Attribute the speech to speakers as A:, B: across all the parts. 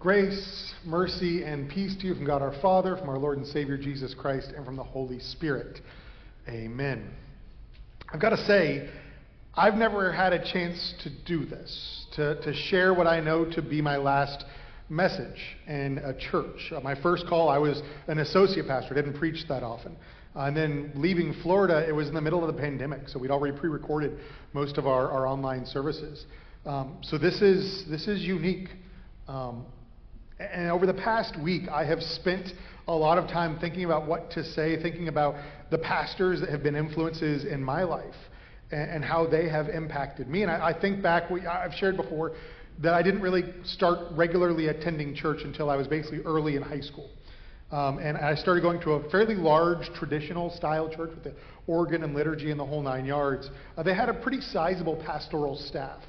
A: Grace, mercy, and peace to you from God our Father, from our Lord and Savior Jesus Christ, and from the Holy Spirit. Amen. I've got to say, I've never had a chance to do this, to, to share what I know to be my last message in a church. Uh, my first call, I was an associate pastor, didn't preach that often. Uh, and then leaving Florida, it was in the middle of the pandemic, so we'd already pre recorded most of our, our online services. Um, so this is, this is unique. Um, and over the past week, I have spent a lot of time thinking about what to say, thinking about the pastors that have been influences in my life and, and how they have impacted me. And I, I think back, we, I've shared before that I didn't really start regularly attending church until I was basically early in high school. Um, and I started going to a fairly large traditional style church with the organ and liturgy and the whole nine yards. Uh, they had a pretty sizable pastoral staff.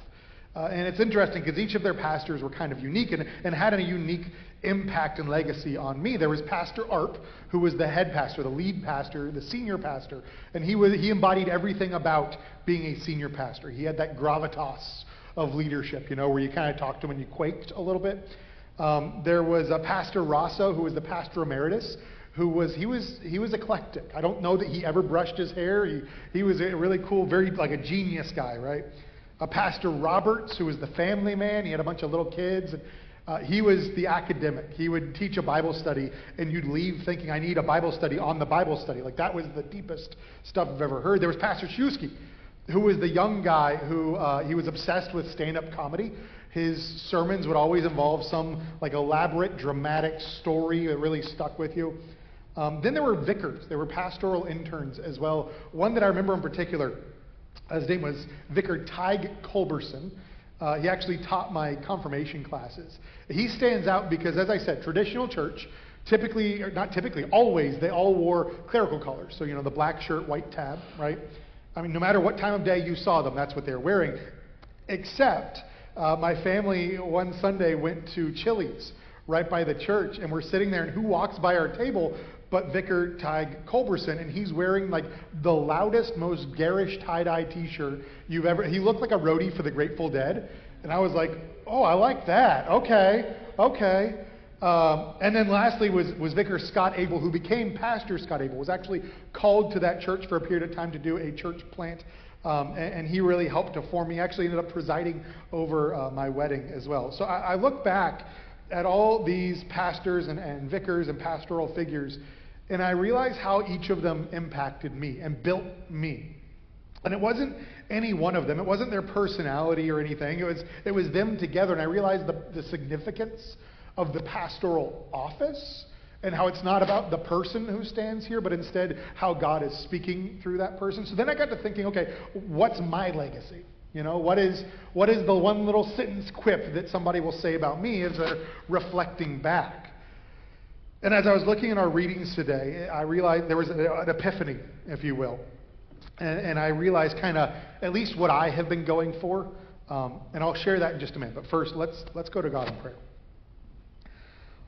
A: Uh, and it's interesting because each of their pastors were kind of unique and, and had a unique impact and legacy on me. There was Pastor Arp, who was the head pastor, the lead pastor, the senior pastor, and he was he embodied everything about being a senior pastor. He had that gravitas of leadership, you know, where you kind of talked to him and you quaked a little bit. Um, there was a Pastor Rosso, who was the pastor emeritus, who was he was he was eclectic. I don't know that he ever brushed his hair. He he was a really cool, very like a genius guy, right? Uh, Pastor Roberts, who was the family man. He had a bunch of little kids. Uh, he was the academic. He would teach a Bible study, and you'd leave thinking, I need a Bible study on the Bible study. Like that was the deepest stuff I've ever heard. There was Pastor Shusky, who was the young guy who uh, he was obsessed with stand-up comedy. His sermons would always involve some like elaborate, dramatic story that really stuck with you. Um, then there were vicars. There were pastoral interns as well. One that I remember in particular his name was Vicar Tig Culberson. Uh, he actually taught my confirmation classes. He stands out because, as I said, traditional church, typically, or not typically, always, they all wore clerical colors. So, you know, the black shirt, white tab, right? I mean, no matter what time of day you saw them, that's what they were wearing. Except uh, my family one Sunday went to Chili's right by the church, and we're sitting there, and who walks by our table but Vicar Tig Culberson, and he's wearing like the loudest, most garish tie-dye T-shirt you've ever. He looked like a roadie for the Grateful Dead, and I was like, oh, I like that. Okay, okay. Um, and then lastly was, was Vicar Scott Abel, who became Pastor Scott Abel, was actually called to that church for a period of time to do a church plant. Um, and, and, he really helped to form me. He actually ended up presiding over uh, my wedding as well. So I, I look back at all these pastors and, and vicars and pastoral figures and I realized how each of them impacted me and built me. And it wasn't any one of them. It wasn't their personality or anything. It was, it was them together. And I realized the, the significance of the pastoral office and how it's not about the person who stands here, but instead how God is speaking through that person. So then I got to thinking, okay, what's my legacy? You know, what is, what is the one little sentence quip that somebody will say about me as they're reflecting back? And as I was looking in our readings today, I realized there was an epiphany, if you will. And, and I realized kind of at least what I have been going for. Um, and I'll share that in just a minute. But first, let's, let's go to God in prayer.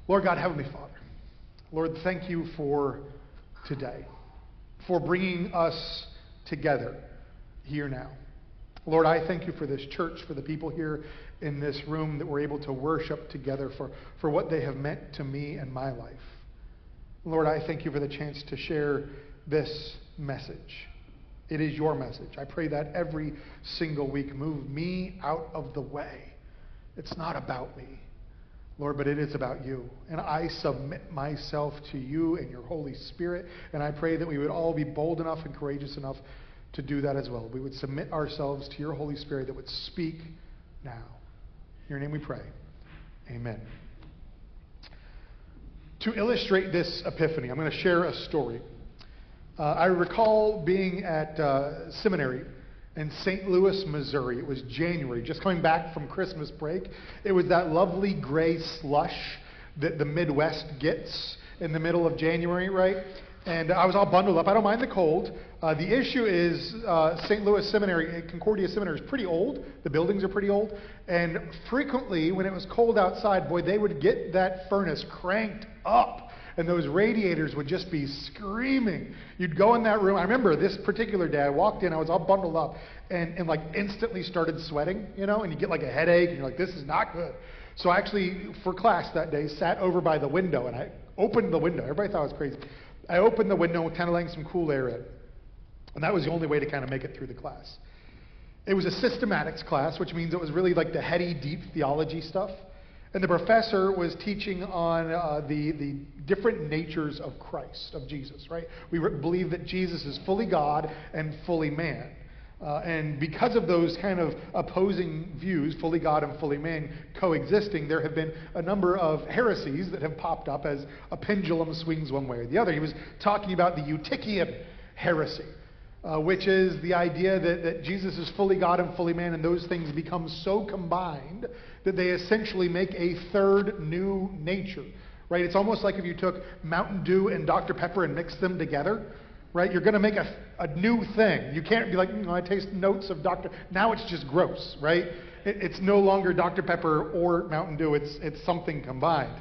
A: Lord God, Heavenly Father, Lord, thank you for today, for bringing us together here now. Lord, I thank you for this church, for the people here in this room that we're able to worship together for, for what they have meant to me and my life. Lord, I thank you for the chance to share this message. It is your message. I pray that every single week. Move me out of the way. It's not about me, Lord, but it is about you. And I submit myself to you and your Holy Spirit. And I pray that we would all be bold enough and courageous enough to do that as well. We would submit ourselves to your Holy Spirit that would speak now. In your name we pray. Amen. To illustrate this epiphany, I'm going to share a story. Uh, I recall being at uh, seminary in St. Louis, Missouri. It was January, just coming back from Christmas break. It was that lovely gray slush that the Midwest gets in the middle of January, right? And I was all bundled up. I don't mind the cold. Uh, the issue is uh, St. Louis Seminary, Concordia Seminary, is pretty old. The buildings are pretty old. And frequently, when it was cold outside, boy, they would get that furnace cranked up. And those radiators would just be screaming. You'd go in that room. I remember this particular day, I walked in, I was all bundled up, and, and like instantly started sweating, you know, and you get like a headache, and you're like, this is not good. So I actually, for class that day, sat over by the window and I opened the window. Everybody thought I was crazy. I opened the window, kind of letting some cool air in. And that was the only way to kind of make it through the class. It was a systematics class, which means it was really like the heady, deep theology stuff. And the professor was teaching on uh, the, the different natures of Christ, of Jesus, right? We believe that Jesus is fully God and fully man. Uh, and because of those kind of opposing views, fully God and fully man coexisting, there have been a number of heresies that have popped up as a pendulum swings one way or the other. He was talking about the Eutychian heresy, uh, which is the idea that, that Jesus is fully God and fully man, and those things become so combined that they essentially make a third new nature. Right? It's almost like if you took Mountain Dew and Dr. Pepper and mixed them together. Right? You're going to make a, a new thing. You can't be like, mm, I taste notes of Dr. Now it's just gross, right? It, it's no longer Dr. Pepper or Mountain Dew. It's, it's something combined.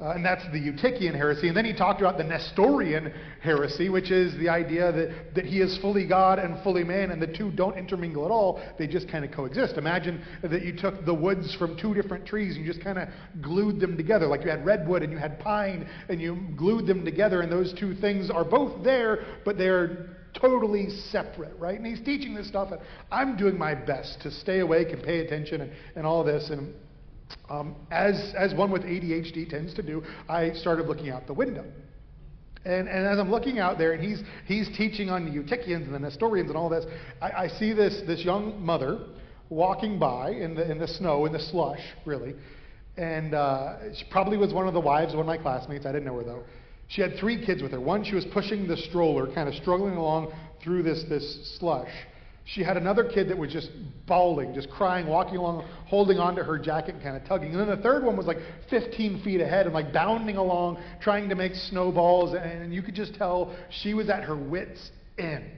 A: Uh, and that's the Eutychian heresy. And then he talked about the Nestorian heresy, which is the idea that, that he is fully God and fully man, and the two don't intermingle at all. They just kind of coexist. Imagine that you took the woods from two different trees and you just kind of glued them together. Like you had redwood and you had pine, and you glued them together, and those two things are both there, but they're totally separate, right? And he's teaching this stuff, and I'm doing my best to stay awake and pay attention and, and all this. And um, as, as one with ADHD tends to do, I started looking out the window. And, and as I'm looking out there, and he's, he's teaching on the Eutychians and the Nestorians and all this, I, I see this, this young mother walking by in the, in the snow, in the slush, really. And uh, she probably was one of the wives of one of my classmates. I didn't know her, though. She had three kids with her. One, she was pushing the stroller, kind of struggling along through this, this slush. She had another kid that was just bawling, just crying, walking along, holding onto her jacket, kind of tugging. And then the third one was like 15 feet ahead and like bounding along, trying to make snowballs. And you could just tell she was at her wits' end.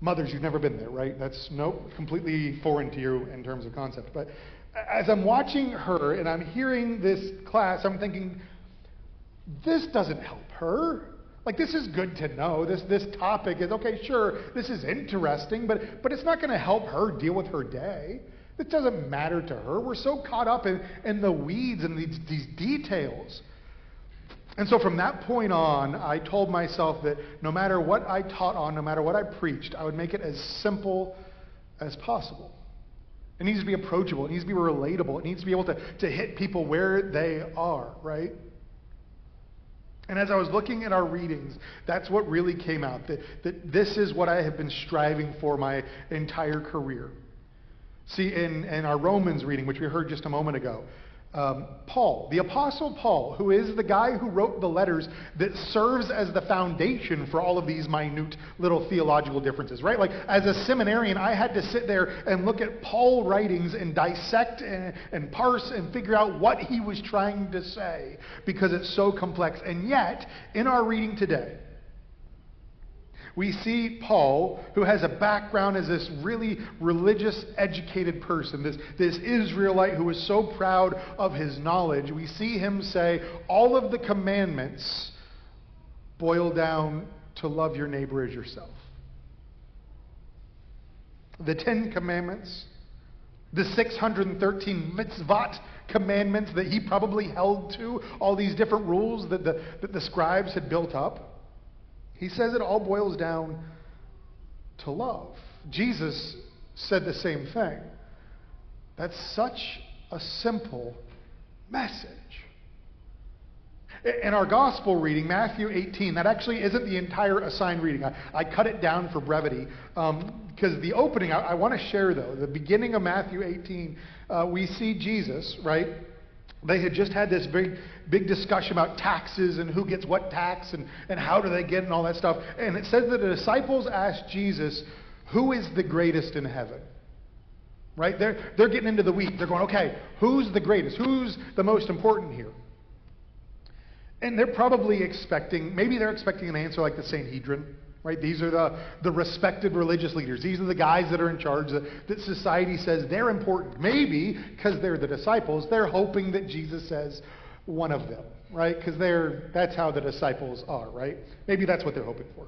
A: Mothers, you've never been there, right? That's nope, completely foreign to you in terms of concept. But as I'm watching her and I'm hearing this class, I'm thinking, this doesn't help her. Like, this is good to know. This, this topic is, okay, sure, this is interesting, but, but it's not going to help her deal with her day. It doesn't matter to her. We're so caught up in, in the weeds and these, these details. And so from that point on, I told myself that no matter what I taught on, no matter what I preached, I would make it as simple as possible. It needs to be approachable. It needs to be relatable. It needs to be able to, to hit people where they are, right? And as I was looking at our readings, that's what really came out that, that this is what I have been striving for my entire career. See, in, in our Romans reading, which we heard just a moment ago, um, Paul, the Apostle Paul, who is the guy who wrote the letters that serves as the foundation for all of these minute little theological differences, right? Like, as a seminarian, I had to sit there and look at Paul writings and dissect and, and parse and figure out what he was trying to say because it's so complex. And yet, in our reading today, we see Paul, who has a background as this really religious, educated person, this, this Israelite who is so proud of his knowledge. We see him say, All of the commandments boil down to love your neighbor as yourself. The Ten Commandments, the 613 mitzvot commandments that he probably held to, all these different rules that the, that the scribes had built up. He says it all boils down to love. Jesus said the same thing. That's such a simple message. In our gospel reading, Matthew 18, that actually isn't the entire assigned reading. I, I cut it down for brevity because um, the opening, I, I want to share though, the beginning of Matthew 18, uh, we see Jesus, right? They had just had this big, big discussion about taxes and who gets what tax and, and how do they get and all that stuff. And it says that the disciples asked Jesus, Who is the greatest in heaven? Right? They're, they're getting into the weeds. They're going, Okay, who's the greatest? Who's the most important here? And they're probably expecting, maybe they're expecting an answer like the Sanhedrin Right? These are the, the respected religious leaders. These are the guys that are in charge that, that society says they're important. Maybe because they're the disciples, they're hoping that Jesus says one of them, right? Because they're that's how the disciples are, right? Maybe that's what they're hoping for.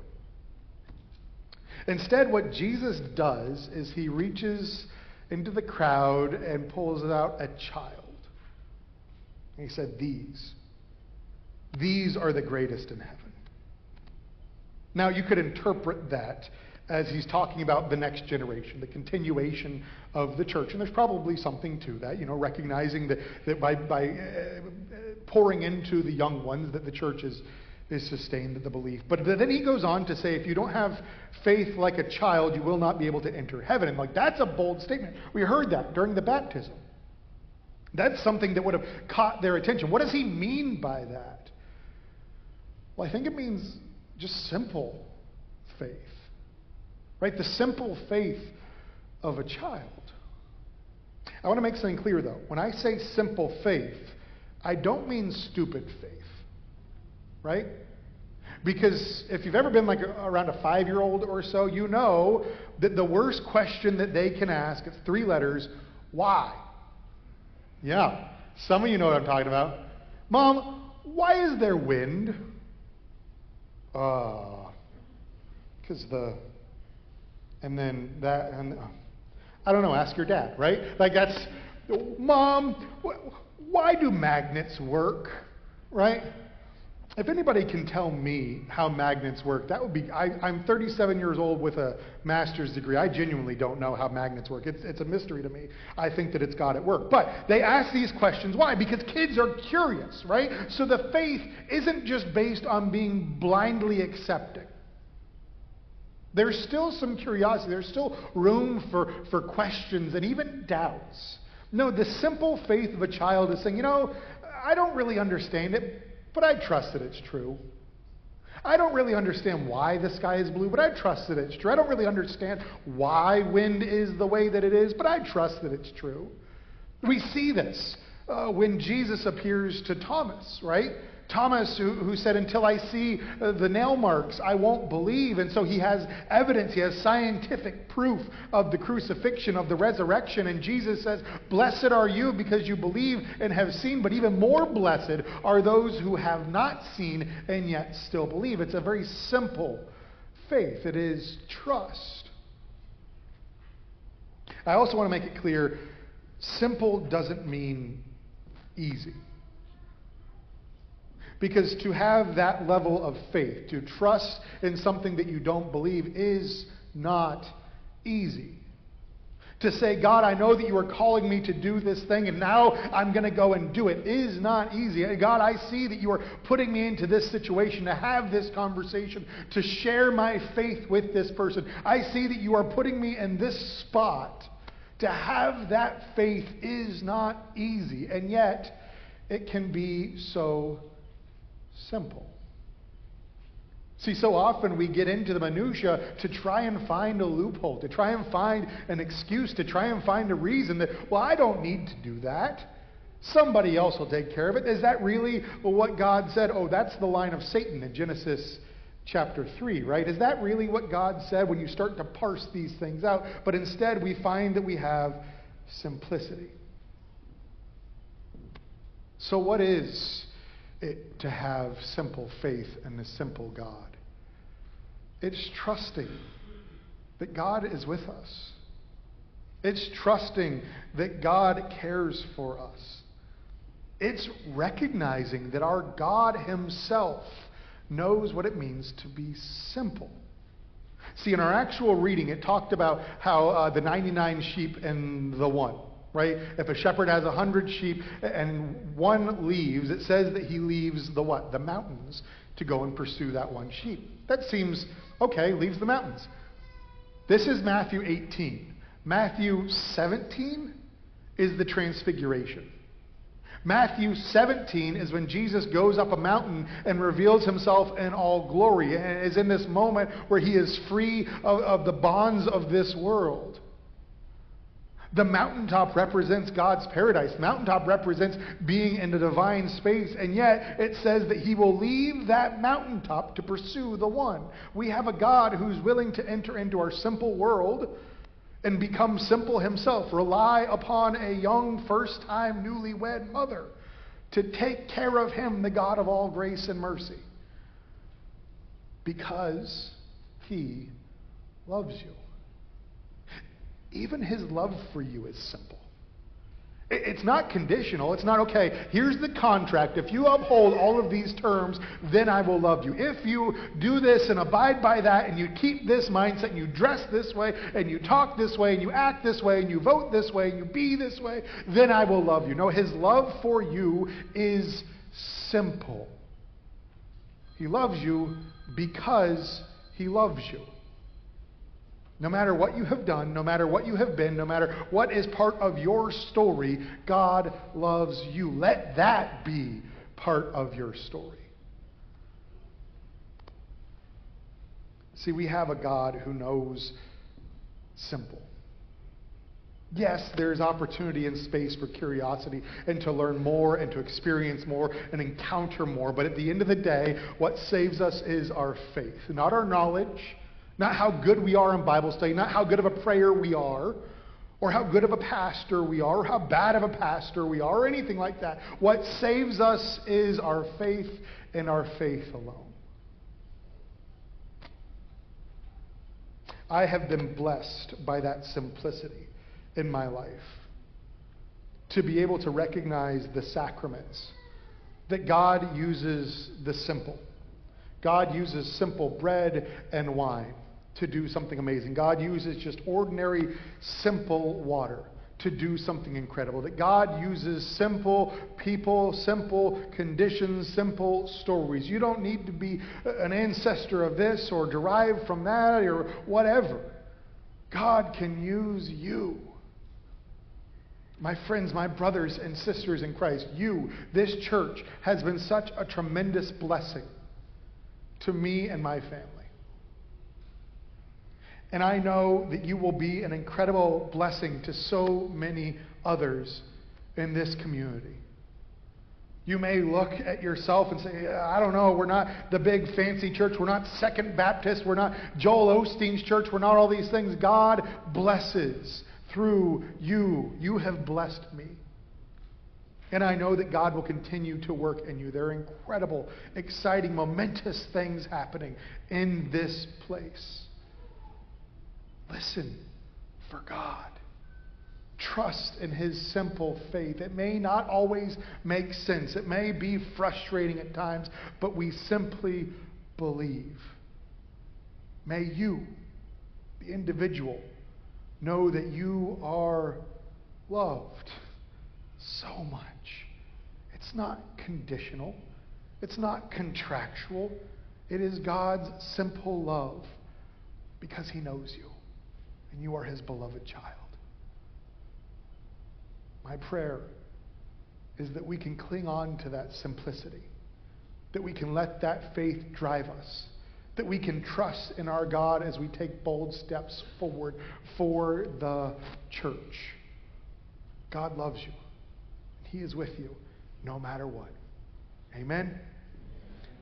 A: Instead, what Jesus does is he reaches into the crowd and pulls out a child. And he said, These. These are the greatest in heaven. Now, you could interpret that as he's talking about the next generation, the continuation of the church. And there's probably something to that, you know, recognizing that, that by, by uh, pouring into the young ones that the church is, is sustained the belief. But then he goes on to say, if you don't have faith like a child, you will not be able to enter heaven. And like that's a bold statement. We heard that during the baptism. That's something that would have caught their attention. What does he mean by that? Well, I think it means just simple faith. Right? The simple faith of a child. I want to make something clear, though. When I say simple faith, I don't mean stupid faith. Right? Because if you've ever been like around a five year old or so, you know that the worst question that they can ask, it's three letters, why? Yeah. Some of you know what I'm talking about. Mom, why is there wind? Uh, because the, and then that, and uh, I don't know, ask your dad, right? Like that's, Mom, wh- why do magnets work, right? If anybody can tell me how magnets work, that would be. I, am 37 years old with a master's degree. I genuinely don't know how magnets work. It's, it's a mystery to me. I think that it's God at work. But they ask these questions. Why? Because kids are curious, right? So the faith isn't just based on being blindly accepting. There's still some curiosity, there's still room for, for questions and even doubts. No, the simple faith of a child is saying, you know, I don't really understand it, but I trust that it's true. I don't really understand why the sky is blue, but I trust that it's true. I don't really understand why wind is the way that it is, but I trust that it's true. We see this uh, when Jesus appears to Thomas, right? Thomas, who, who, said, Until I see uh, the nail marks, I won't believe. And so he has evidence, he has scientific proof of the crucifixion, of the resurrection. And Jesus says, Blessed are you because you believe and have seen, but even more blessed are those who have not seen and yet still believe. It's a very simple faith, it is trust. I also want to make it clear simple doesn't mean easy. Because to have that level of faith, to trust in something that you don't believe, is not easy. To say, God, I know that you are calling me to do this thing, and now I'm going to go and do it, is not easy. God, I see that you are putting me into this situation to have this conversation, to share my faith with this person. I see that you are putting me in this spot. To have that faith is not easy, and yet it can be so simple. See, so often we get into the minutia to try and find a loophole, to try and find an excuse, to try and find a reason that, well, I don't need to do that. Somebody else will take care of it. Is that really what God said? Oh, that's the line of Satan in Genesis chapter 3, right? Is that really what God said when you start to parse these things out? But instead, we find that we have simplicity. So, what is it, to have simple faith in a simple God. It's trusting that God is with us. It's trusting that God cares for us. It's recognizing that our God Himself knows what it means to be simple. See, in our actual reading, it talked about how uh, the 99 sheep and the one right? If a shepherd has hundred sheep and one leaves, it says that he leaves the what? The mountains to go and pursue that one sheep. That seems okay, leaves the mountains. This is Matthew 18. Matthew 17 is the transfiguration. Matthew 17 is when Jesus goes up a mountain and reveals himself in all glory, and is in this moment where he is free of, of the bonds of this world. The mountaintop represents God's paradise. Mountaintop represents being in the divine space, and yet it says that He will leave that mountaintop to pursue the one. We have a God who's willing to enter into our simple world and become simple Himself, rely upon a young, first time, newlywed mother to take care of Him, the God of all grace and mercy, because He loves you. Even his love for you is simple. It's not conditional. It's not, okay, here's the contract. If you uphold all of these terms, then I will love you. If you do this and abide by that, and you keep this mindset, and you dress this way, and you talk this way, and you act this way, and you vote this way, and you be this way, then I will love you. No, his love for you is simple. He loves you because he loves you. No matter what you have done, no matter what you have been, no matter what is part of your story, God loves you. Let that be part of your story. See, we have a God who knows simple. Yes, there's opportunity and space for curiosity and to learn more and to experience more and encounter more. But at the end of the day, what saves us is our faith, not our knowledge not how good we are in Bible study, not how good of a prayer we are, or how good of a pastor we are, or how bad of a pastor we are, or anything like that. What saves us is our faith and our faith alone. I have been blessed by that simplicity in my life. To be able to recognize the sacraments, that God uses the simple. God uses simple bread and wine to do something amazing. God uses just ordinary, simple water to do something incredible. That God uses simple people, simple conditions, simple stories. You don't need to be an ancestor of this or derived from that or whatever. God can use you. My friends, my brothers and sisters in Christ, you, this church, has been such a tremendous blessing to me and my family. And I know that you will be an incredible blessing to so many others in this community. You may look at yourself and say, I don't know, we're not the big fancy church. We're not Second Baptist. We're not Joel Osteen's church. We're not all these things. God blesses through you. You have blessed me. And I know that God will continue to work in you. There are incredible, exciting, momentous things happening in this place. Listen for God. Trust in His simple faith. It may not always make sense, it may be frustrating at times, but we simply believe. May you, the individual, know that you are loved so much. It's not conditional, it's not contractual. It is God's simple love because He knows you and you are his beloved child. My prayer is that we can cling on to that simplicity, that we can let that faith drive us, that we can trust in our God as we take bold steps forward for the church. God loves you. And he is with you no matter what. Amen.